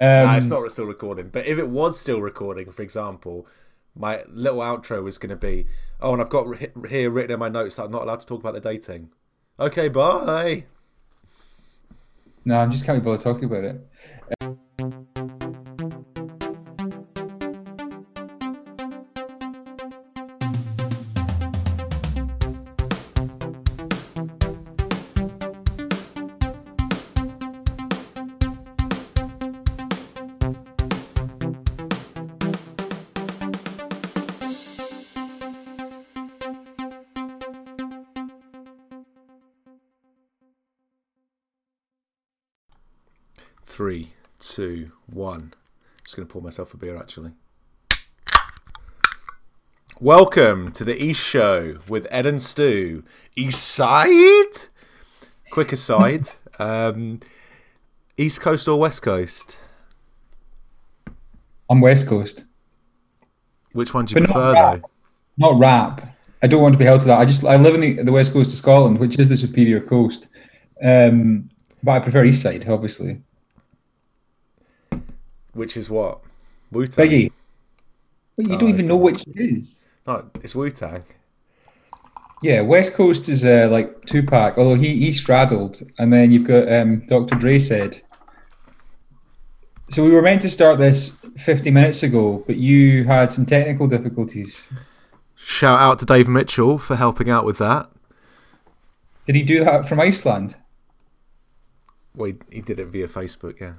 Um, Nah, it's not still recording. But if it was still recording, for example, my little outro was going to be, "Oh, and I've got here written in my notes that I'm not allowed to talk about the dating." Okay, bye. No, I'm just can't be bothered talking about it. Three, two, one. Just going to pour myself a beer, actually. Welcome to the East Show with Ed and Stu. East Side? Quick aside. um, East Coast or West Coast? I'm West Coast, Which one do you But not prefer, rap. though? not rap. I don't want to be held to that. I just I live in the, the West Coast of Scotland, which is the superior coast. Um, but I prefer East Side, obviously. Which is what? Wu Tang? Biggie. But you Oh, don't even okay. know which it is. No, it's Wu Tang. Yeah, West Coast is uh, like Tupac, although he he straddled, and then you've got um, Dr. Dre said. So we were meant to start this 50 minutes ago, but you had some technical difficulties. Shout out to Dave Mitchell for helping out with that. Did he do that from Iceland? Well, he, he did it via Facebook, yeah.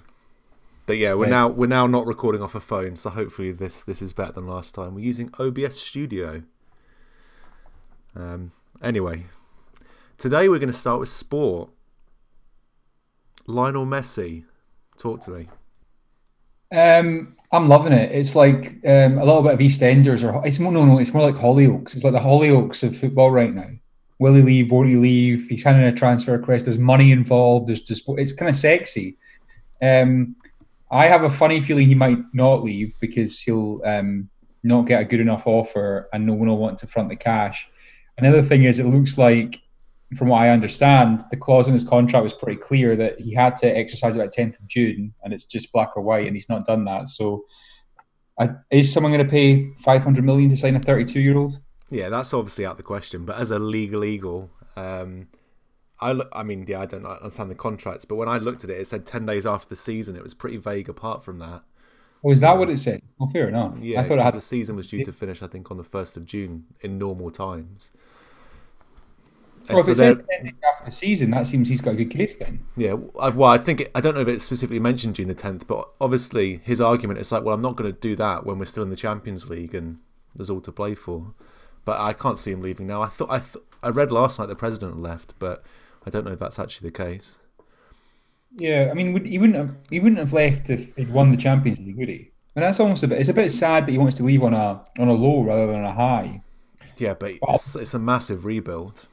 But yeah, we're Right. now we're now not recording off a phone, so hopefully this this is better than last time. We're using OBS Studio. Um. Anyway, today we're going to start with sport. Lionel Messi, talk to me. Um, I'm loving it. It's like um, a little bit of EastEnders, or it's more no, no, it's more like Hollyoaks. It's like the Hollyoaks of football right now. Will he leave? Won't he leave? He's handing a transfer request. There's money involved. There's just it's kind of sexy. Um, I have a funny feeling he might not leave because he'll um, not get a good enough offer, and no one will want to front the cash. Another thing is, it looks like, from what I understand, the clause in his contract was pretty clear that he had to exercise by 10th of June, and it's just black or white, and he's not done that. So, I, is someone going to pay 500 million to sign a 32 year old? Yeah, that's obviously out the question. But as a legal eagle, um, I look. I mean, yeah, I don't understand the contracts, but when I looked at it, it said ten days after the season. It was pretty vague. Apart from that, Oh, is that what it said? Well, fair enough. yeah, I thought had. the season was due to finish, I think, on the first of June in normal times. And Well, if so it they're- said 10 days after the season, that seems he's got a good case then. Yeah, well, I think it, I don't know if it specifically mentioned June the tenth, but obviously his argument is like, well, I'm not going to do that when we're still in the Champions League and there's all to play for. But I can't see him leaving now. I thought I th- I read last night the president left, but I don't know if that's actually the case. Yeah, I mean, would, he wouldn't have he wouldn't have left if he'd won the Champions League, would he? And that's almost a bit. It's a bit sad that he wants to leave on a on a low rather than a high. Yeah, but it's, it's a massive rebuild.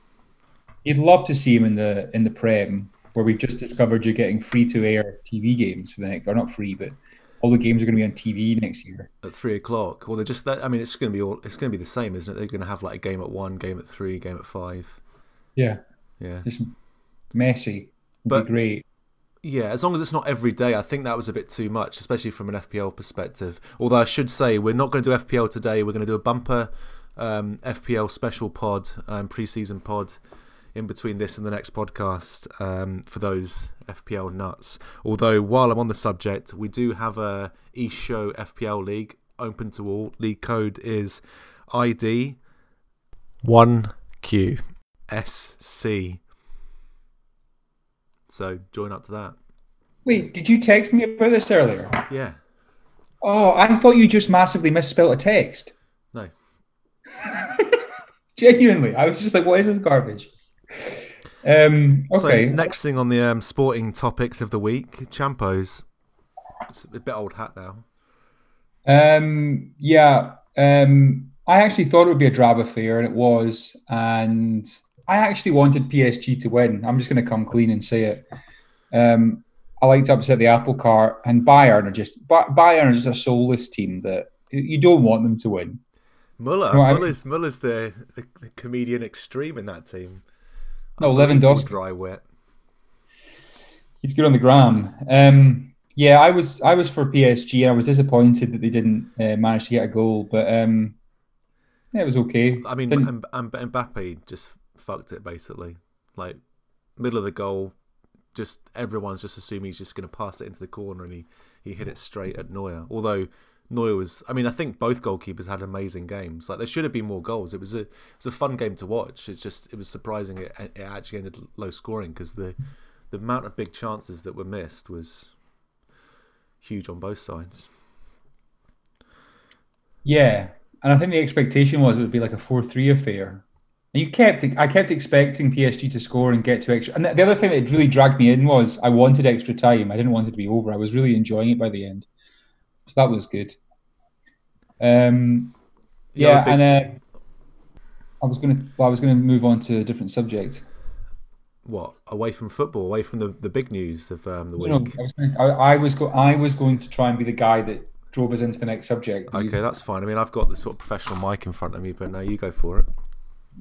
You'd love to see him in the in the Prem, where we've just discovered you're getting free to air TV games for the next, or not free, but all the games are going to be on TV next year. At three o'clock, well, they're just. I mean, it's going to be all. It's going to be the same, isn't it? They're going to have like a game at one, game at three, game at five. Yeah, Yeah, just messy. Would But- be great. Yeah, as long as it's not every day, I think that was a bit too much, especially from an FPL perspective. Although I should say, we're not going to do FPL today. We're going to do a bumper um, FPL special pod, um, pre-season pod, in between this and the next podcast um, for those FPL nuts. Although while I'm on the subject, we do have a East Show FPL league open to all. League code is ID one Q S C. So join up to that. Wait, did you text me about this earlier? Yeah. Oh, I thought you just massively misspelled a text. No. Genuinely, I was just like, "What is this garbage?" Um, okay, So next thing on the um, sporting topics of the week, Champos. It's a bit old hat now. Um, yeah, um, I actually thought it would be a drab affair, and it was. And I actually wanted PSG to win. I'm just going to come clean and say it. Um, I like to upset the apple cart, and Bayern are just Bayern are just a soulless team that you don't want them to win. Muller, No, I mean- Muller's Muller's the, the, the comedian extreme in that team. No, Lewandowski. dry wet. He's good on the gram. Um, Yeah, I was I was for PSG. I was disappointed that they didn't uh, manage to get a goal, but um, yeah, it was okay. I mean, Didn't- Mbappe just fucked it basically. Like middle of the goal, just everyone's just assuming he's just going to pass it into the corner, and he he hit it straight at Neuer. Although Neuer was, I mean, I think both goalkeepers had amazing games. Like there should have been more goals. It was a it was a fun game to watch. It's just it was surprising it, it actually ended low scoring because the the amount of big chances that were missed was huge on both sides. Yeah, and I think the expectation was it would be like a four-three affair. And you kept, I kept expecting PSG to score and get to extra. And the other thing that really dragged me in was I wanted extra time. I didn't want it to be over. I was really enjoying it by the end, so that was good. Um, yeah, big- and uh, I was gonna, well, I was gonna move on to a different subject. What away from football, away from the, the big news of um, the week. No, I was, gonna, I, I was, go, I was going to try and be the guy that drove us into the next subject. You- Okay, that's fine. I mean, I've got the sort of professional mic in front of me, but now you go for it.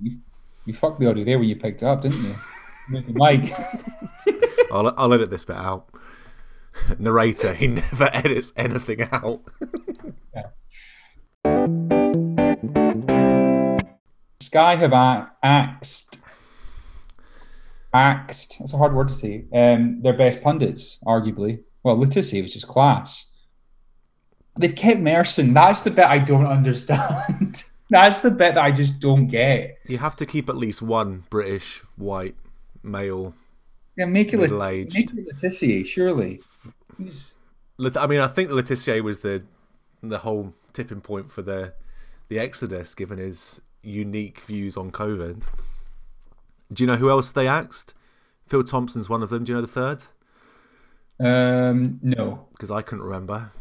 You, you fucked the audio there when you picked it up, didn't you? Mic. I'll, I'll edit this bit out. Narrator, he never edits anything out. Sky have a- axed, axed. That's a hard word to say. Um, their best pundits, arguably. Well, Le Tissier was just class. They've kept Merson. That's the bit I don't understand. That's the bit that I just don't get. You have to keep at least one British white male. Yeah, make it, Middle-aged. make it Le Tissier, surely. I mean, I think Le Tissier was the the whole tipping point for the the Exodus, given his unique views on COVID. Do you know who else they axed? Phil Thompson's one of them. Do you know the third? um, no. Because I couldn't remember.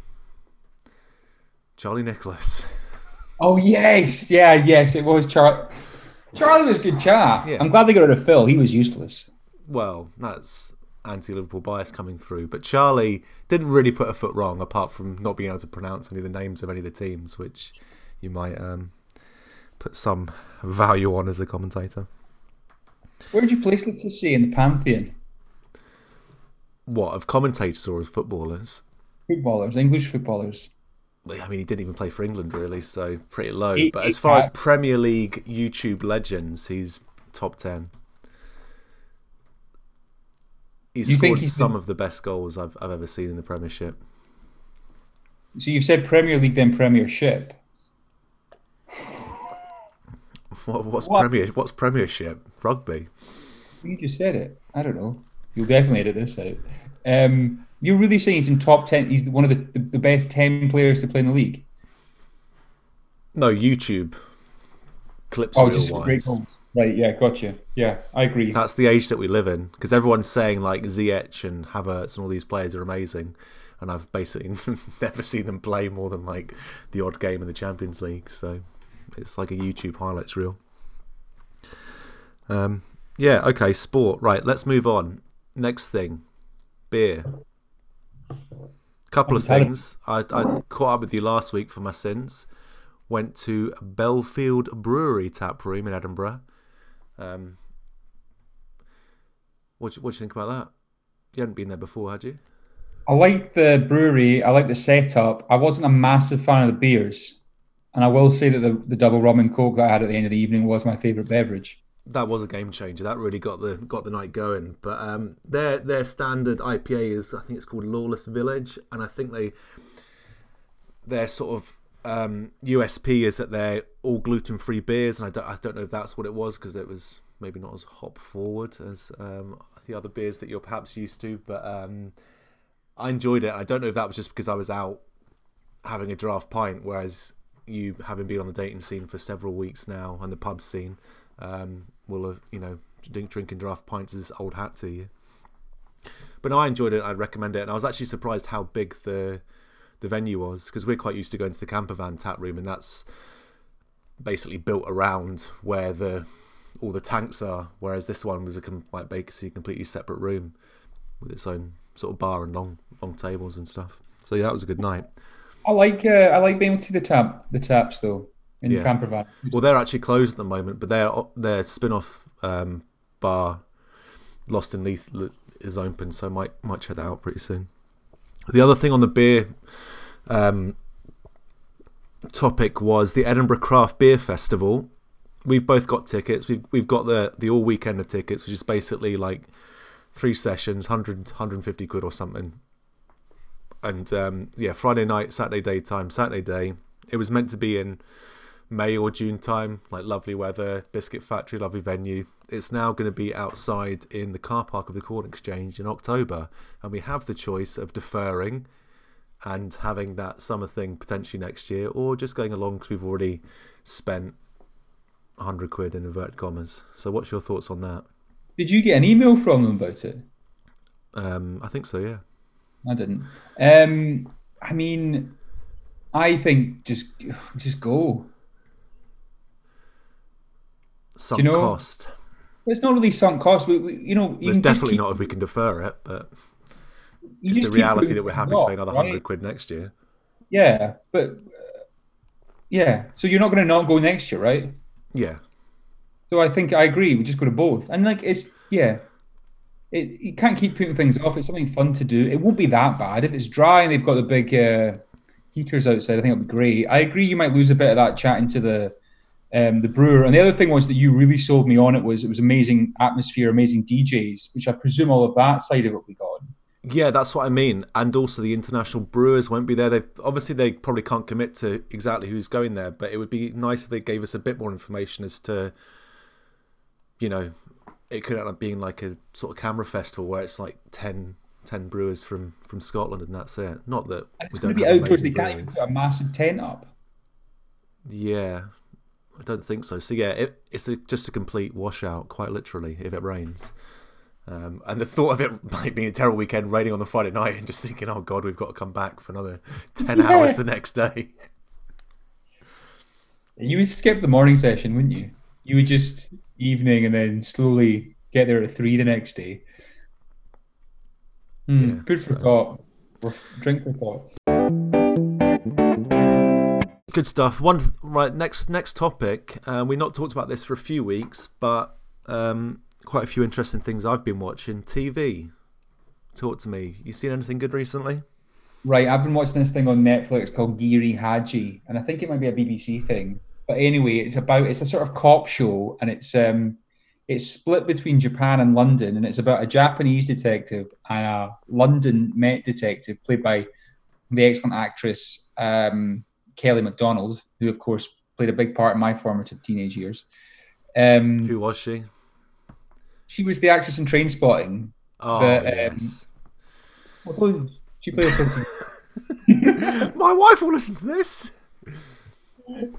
Charlie Nicholas. Oh yes, yeah, yes, it was Charlie. Charlie was good chat. Yeah. I'm glad they got rid of Phil. He was useless. well, that's anti-Liverpool bias coming through. But Charlie didn't really put a foot wrong, apart from not being able to pronounce any of the names of any of the teams, which you might um, put some value on as a commentator. Where did you place Le Tissier in the pantheon? What of commentators or of footballers? Footballers, English footballers. Well, I mean, he didn't even play for England really, so pretty low. He- but as far as Premier League YouTube legends, he's top ten. He's You scored he's some been- of the best goals I've I've ever seen in the Premiership. So you've said Premier League, then Premiership. What, what's What? Premier? What's Premiership? Rugby. You just said it. I don't know. You'll definitely edit this out. Um, you're really saying he's in top ten? He's one of the, the, the best ten players to play in the league. No, YouTube clips Oh, just great wise. goals. Right? Yeah, gotcha. Yeah, I agree. That's the age that we live in because everyone's saying like Ziyech and Havertz and all these players are amazing, and I've basically never seen them play more than like the odd game in the Champions League. So it's like a YouTube highlights reel. Um, yeah. Okay. Sport. Right. Let's move on. Next thing, beer. Couple of things. I, I caught up with you last week for my sins. Went to Bellfield Brewery tap room in Edinburgh. Um, what do you, what do you think about that? You hadn't been there before, had you? I like the brewery. I like the setup. I wasn't a massive fan of the beers, and I will say that the, the double rum and coke that I had at the end of the evening was my favorite beverage. That was a game changer. That really got the got the night going. But um, their their standard IPA is I think it's called Lawless Village, and I think they their sort of um, USP is that they're all gluten free beers, and I don't I don't know if that's what it was because it was maybe not as hop forward as um, the other beers that you're perhaps used to. But um, I enjoyed it. I don't know if that was just because I was out having a draft pint, whereas you having been on the dating scene for several weeks now and the pub scene um, will have you know drink, drinking draft pints is old hat to you. But no, I enjoyed it. I'd recommend it, and I was actually surprised how big the the venue was because we're quite used to going to the camper van tap room, and that's basically built around where the all the tanks are. Whereas this one was a com- like basically completely separate room with its own sort of bar and long long tables and stuff. So yeah, that was a good night. I like uh, I like being able to see the tap the taps though in Yeah. Well, they're actually closed at the moment, but their their spin-off um, bar, Lost in Leith, is open, so I might might check that out pretty soon. The other thing on the beer um, topic was the Edinburgh Craft Beer Festival. We've both got tickets. We've we've got the the all weekend of tickets, which is basically like three sessions, 100, 150 quid or something. And um, yeah, Friday night, Saturday daytime, Saturday day. It was meant to be in May or June time, like lovely weather, biscuit factory, lovely venue. It's now going to be outside in the car park of the Corn Exchange in October, and we have the choice of deferring and having that summer thing potentially next year, or just going along because we've already spent 100 quid in inverted commas. So, what's your thoughts on that? Did you get an email from them about it? Um, I think so, yeah. I didn't. Um, I mean, I think just just go. Sunk you know, cost. It's not really sunk cost. We, we you know, you it's definitely keep, not if we can defer it, but it's the reality that we're happy to pay another right? hundred quid next year. Yeah, but uh, yeah, so you're not going to not go next year, right? Yeah. So I think I agree. We just go to both, and like it's yeah, it you can't keep putting things off. It's something fun to do. It won't be that bad if it's dry and they've got the big uh, heaters outside. I think it'll be great. I agree. You might lose a bit of that chatting to the um, the brewer. And the other thing was that you really sold me on it was it was amazing atmosphere, amazing DJs, which I presume all of that side of it will be gone. Yeah, that's what I mean. And also the international brewers won't be there. They obviously they probably can't commit to exactly who's going there, but it would be nice if they gave us a bit more information as to, you know, it could end up being like a sort of camera festival where it's like 10, 10 brewers from from Scotland and that's it. Not that and it's we don't going to be outdoors. They can't put a massive tent up. Yeah, I don't think so. So yeah, it, it's a, just a complete washout, quite literally, if it rains. Um, and the thought of it might be a terrible weekend raining on the Friday night and just thinking, oh God, we've got to come back for another 10 yeah. hours the next day. You would skip the morning session, wouldn't you? You would just evening and then slowly get there at three the next day. Mm, yeah, good for so. thought. Drink for thought. Good stuff. One right next next topic. Uh, we not talked about this for a few weeks, but um, quite a few interesting things I've been watching. TV. Talk to me. You seen anything good recently? Right, I've been watching this thing on Netflix called Giri Haji, and I think it might be a BBC thing. But anyway, it's about it's a sort of cop show, and it's um it's split between Japan and London, and it's about a Japanese detective and a London Met detective played by the excellent actress um, Kelly Macdonald, who of course played a big part in my formative teenage years. Um, who was she? She was the actress in Trainspotting. Oh but, um, yes. She played. My wife will listen to this.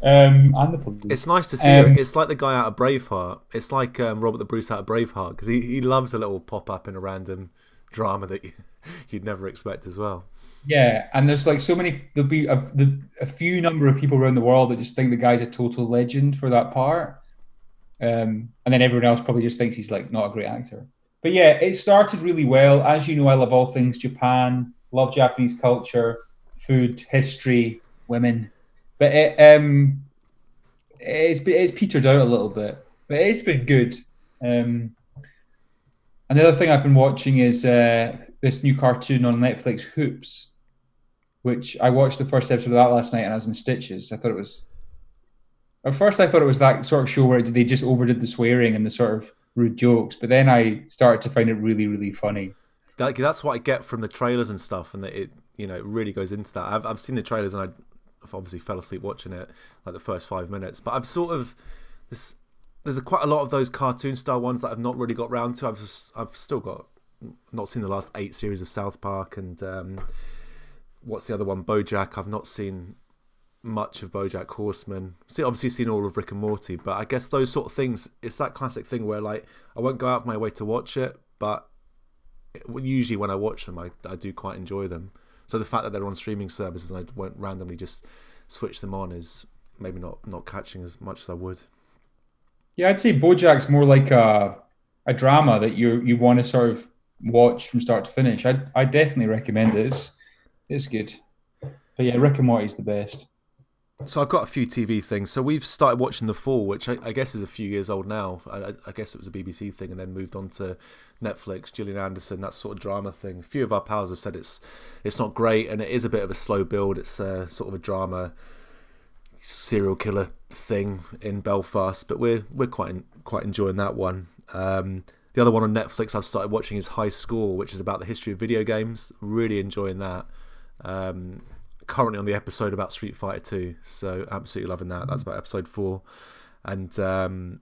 Um, and the police. It's nice to see um, her. It's like the guy out of Braveheart. It's like um, Robert the Bruce out of Braveheart because he, he loves a little pop up in a random drama that you'd never expect as well. Yeah, and there's like so many. There'll be a, the, a few number of people around the world that just think the guy's a total legend for that part, um, and then everyone else probably just thinks he's like not a great actor. But yeah, it started really well. As you know, I love all things Japan. Love Japanese culture, food, history, women. But it, um, it's it's petered out a little bit, but it's been good. Um, another thing I've been watching is uh, this new cartoon on Netflix, Hoops which I watched the first episode of that last night and I was in stitches. I thought it was. At first, I thought it was that sort of show where they just overdid the swearing and the sort of rude jokes, but then I started to find it really, really funny. That, that's what I get from the trailers and stuff, and that it you know it really goes into that. I've I've seen the trailers and I obviously fell asleep watching it like the first five minutes, but I've sort of this. There's a, quite a lot of those cartoon style ones that I've not really got round to. I've I've still got not seen the last eight series of South Park and. Um, what's the other one? BoJack. I've not seen much of BoJack Horseman. See, obviously seen all of Rick and Morty, but I guess those sort of things. It's that classic thing where like I won't go out of my way to watch it, but usually when I watch them, I I do quite enjoy them. So the fact that they're on streaming services and I won't randomly just switch them on is maybe not not catching as much as I would. Yeah, I'd say BoJack's more like a a drama that you you want to sort of watch from start to finish. I I definitely recommend it. It's it's good. But yeah, Rick and Morty's the best. So I've got a few TV things. So we've started watching The Fall, which I, I guess is a few years old now. I, I, guess it was a BBC thing, and then moved on to Netflix. Gillian Anderson, that sort of drama thing. A few of our pals have said it's it's not great, and it is a bit of a slow build. It's a, sort of a drama serial killer thing in Belfast, but we're we're quite quite enjoying that one. Um, the other one on Netflix I've started watching is High Score, which is about the history of video games. Really enjoying that. Um, currently on the episode about Street Fighter 2, so absolutely loving that. That's about episode four, and um,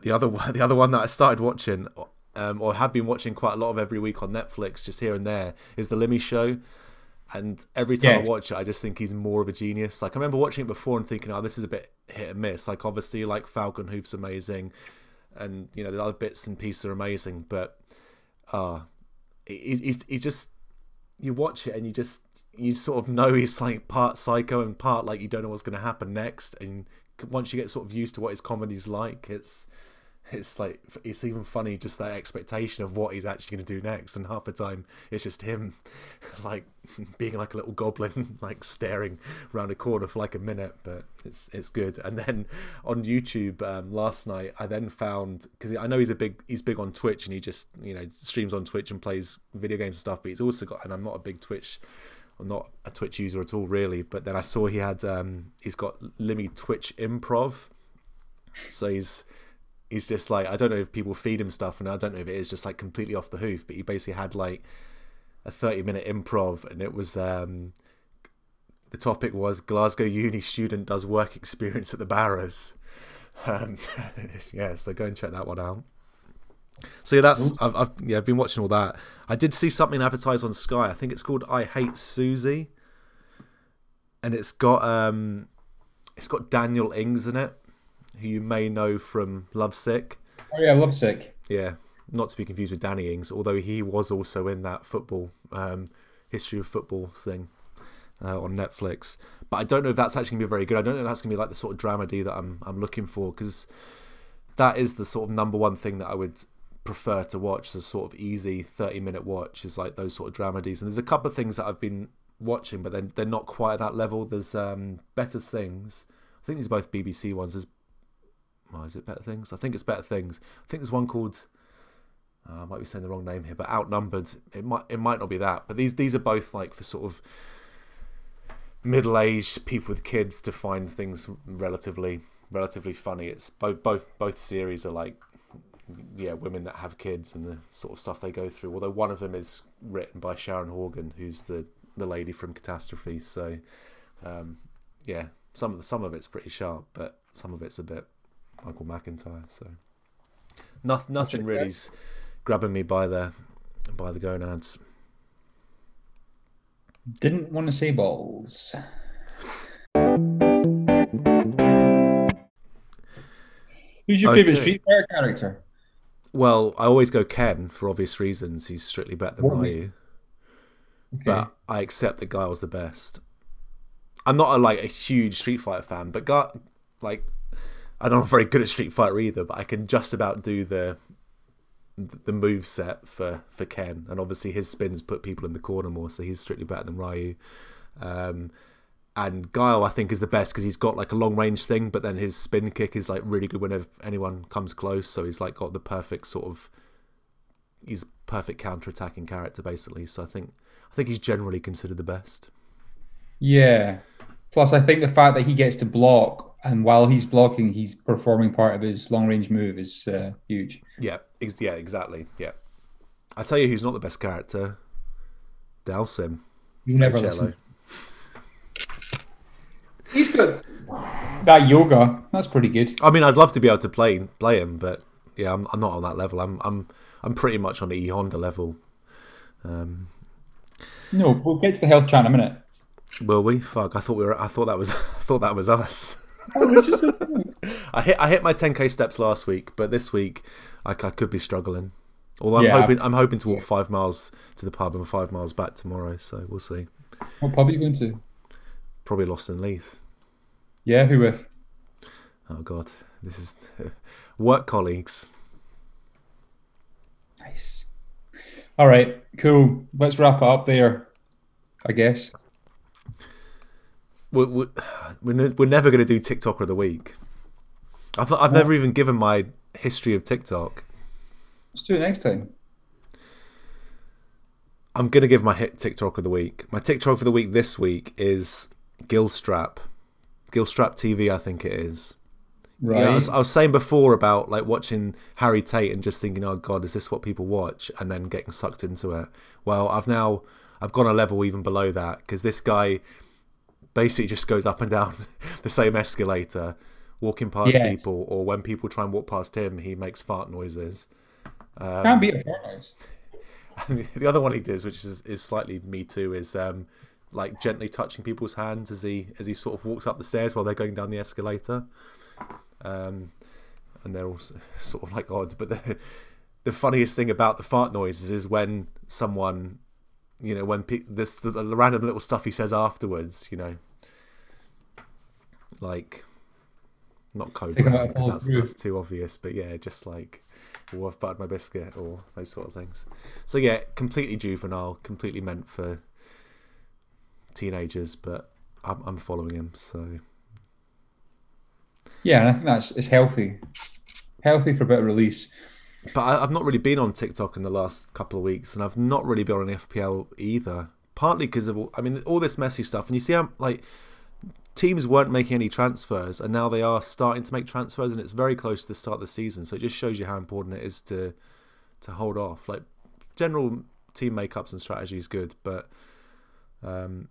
the other one, the other one that I started watching, um, or have been watching quite a lot of every week on Netflix, just here and there, is the Limmy Show. And every time yeah. I watch it, I just think he's more of a genius. Like I remember watching it before and thinking, "Oh, this is a bit hit and miss." Like obviously, like Falconhoof's amazing, and you know the other bits and pieces are amazing, but uh he, he, he just you watch it and you just you sort of know he's like part psycho and part like you don't know what's going to happen next, and once you get sort of used to what his comedy's like, it's it's like it's even funny just that expectation of what he's actually going to do next and half the time it's just him like being like a little goblin like staring around a corner for like a minute but it's it's good and then on youtube um, last night i then found because i know he's a big he's big on twitch and he just you know streams on twitch and plays video games and stuff but he's also got and i'm not a big twitch I'm not a Twitch user at all, really. But then I saw he had um, he's got Limmy Twitch Improv, so he's he's just like I don't know if people feed him stuff, and I don't know if it is just like completely off the hoof. But he basically had like a thirty minute improv, and it was um, the topic was Glasgow Uni student does work experience at the Barrows. Um, yeah, so go and check that one out. So yeah, that's I've, I've yeah I've been watching all that. I did see something advertised on Sky. I think it's called I Hate Susie, and it's got um, it's got Daniel Ings in it who you may know from Lovesick. Oh yeah, Lovesick. Yeah, not to be confused with Danny Ings, although he was also in that football um, history of football thing uh, on Netflix. But I don't know if that's actually gonna be very good. I don't know if that's gonna be like the sort of dramedy that I'm I'm looking for because that is the sort of number one thing that I would prefer to watch. The sort of easy thirty minute watch is like those sort of dramedies. And there's a couple of things that I've been watching, but then they're not quite at that level. There's um, better things. I think these are both BBC ones. There's oh, is it Better Things? I think it's Better Things. I think there's one called. Uh, I might be saying the wrong name here, but Outnumbered. It might it might not be that, but these these are both like for sort of middle-aged people with kids to find things relatively relatively funny. It's both both both series are like yeah women that have kids and the sort of stuff they go through. Although one of them is written by Sharon Horgan, who's the the lady from Catastrophe. So um, yeah, some some of it's pretty sharp, but some of it's a bit Michael McIntyre. So nothing, nothing really is grabbing me by the by the gonads. Didn't want to say balls. Who's your okay. favorite Street Fighter character? Well, I always go Ken for obvious reasons. He's strictly better than what Ryu. Okay. But I accept that Guile's the best. I'm not a, like a huge Street Fighter fan, but Guile, like I'm not very good at Street Fighter either, but I can just about do the the move set for for Ken, and obviously his spins put people in the corner more, so he's strictly better than Ryu. Um, and Guile, I think, is the best because he's got like a long range thing, but then his spin kick is like really good whenever anyone comes close. So he's like got the perfect sort of he's perfect counter attacking character basically. So I think I think he's generally considered the best. Yeah. Plus, I think the fact that he gets to block and while he's blocking, he's performing part of his long range move is uh, huge. Yeah, ex- yeah, exactly. Yeah, I tell you, who's not the best character? Dhalsim. You never listen. He's got that yoga. That's pretty good. I mean, I'd love to be able to play play him, but yeah, I'm, I'm not on that level. I'm I'm I'm pretty much on the E Honda level. Um, no, we'll get to the health chat in a minute. Will we? Fuck! I thought we were. I thought that was. I thought that was us. Oh, I hit I hit my 10k steps last week, but this week I, I could be struggling. Although I'm yeah, hoping I'm hoping to walk five miles to the pub and five miles back tomorrow, so we'll see. What pub are you going to? Probably Lost in Leith. Yeah, who with? Oh god, this is work colleagues. Nice. All right, cool. Let's wrap it up there. I guess. We're, we're, we're never going to do TikTok of the week. I've, I've never even given my history of TikTok. Let's do it next time. I'm going to give my hit TikTok of the week. My TikTok for the week this week is Gilstrap. Gilstrap TV, I think it is. Right. Yeah, I was, I was saying before about like watching Harry Tate and just thinking, oh God, is this what people watch? And then getting sucked into it. Well, I've now I've gone a level even below that because this guy basically just goes up and down the same escalator, walking past yes. people, or when people try and walk past him, he makes fart noises. Um, Can't be a fart noise. the other one he does, which is, is slightly me too, is um, like gently touching people's hands as he as he sort of walks up the stairs while they're going down the escalator. Um, and they're all sort of like odd. But the the funniest thing about the fart noises is when someone, you know, when pe- this the, the random little stuff he says afterwards, you know, like not cobra because that's, that's too obvious. But yeah, just like or oh, I've buttered my biscuit or those sort of things. So yeah, completely juvenile, completely meant for teenagers, but I'm, I'm following him. So yeah, I think that's it's healthy, healthy for a bit of release. But I, have not really been on TikTok in the last couple of weeks, and I've not really been on FPL either. Partly because of I mean all this messy stuff, and you see how like teams weren't making any transfers, and now they are starting to make transfers, and it's very close to the start of the season. So it just shows you how important it is to to hold off. Like general team makeups and strategy is good, but um,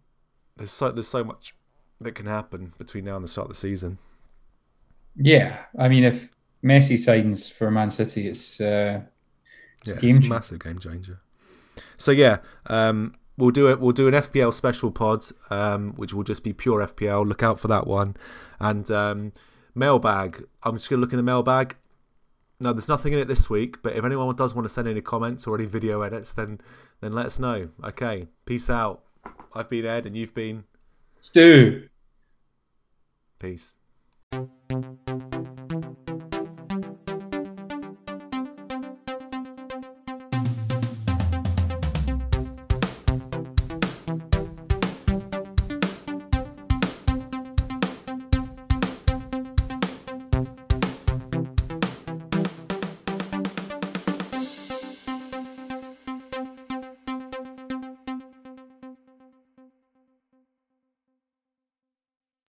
there's so there's so much that can happen between now and the start of the season. Yeah, I mean, if Messi signs for Man City, it's, uh, it's yeah, game it's a massive game changer. So yeah, um, we'll do it. We'll do an FPL special pod, um, which will just be pure FPL. Look out for that one. And um, mailbag. I'm just gonna look in the mailbag. No, there's nothing in it this week. But if anyone does want to send any comments or any video edits, then then let us know. Okay, peace out. I've been Ed, and you've been Stu. Peace.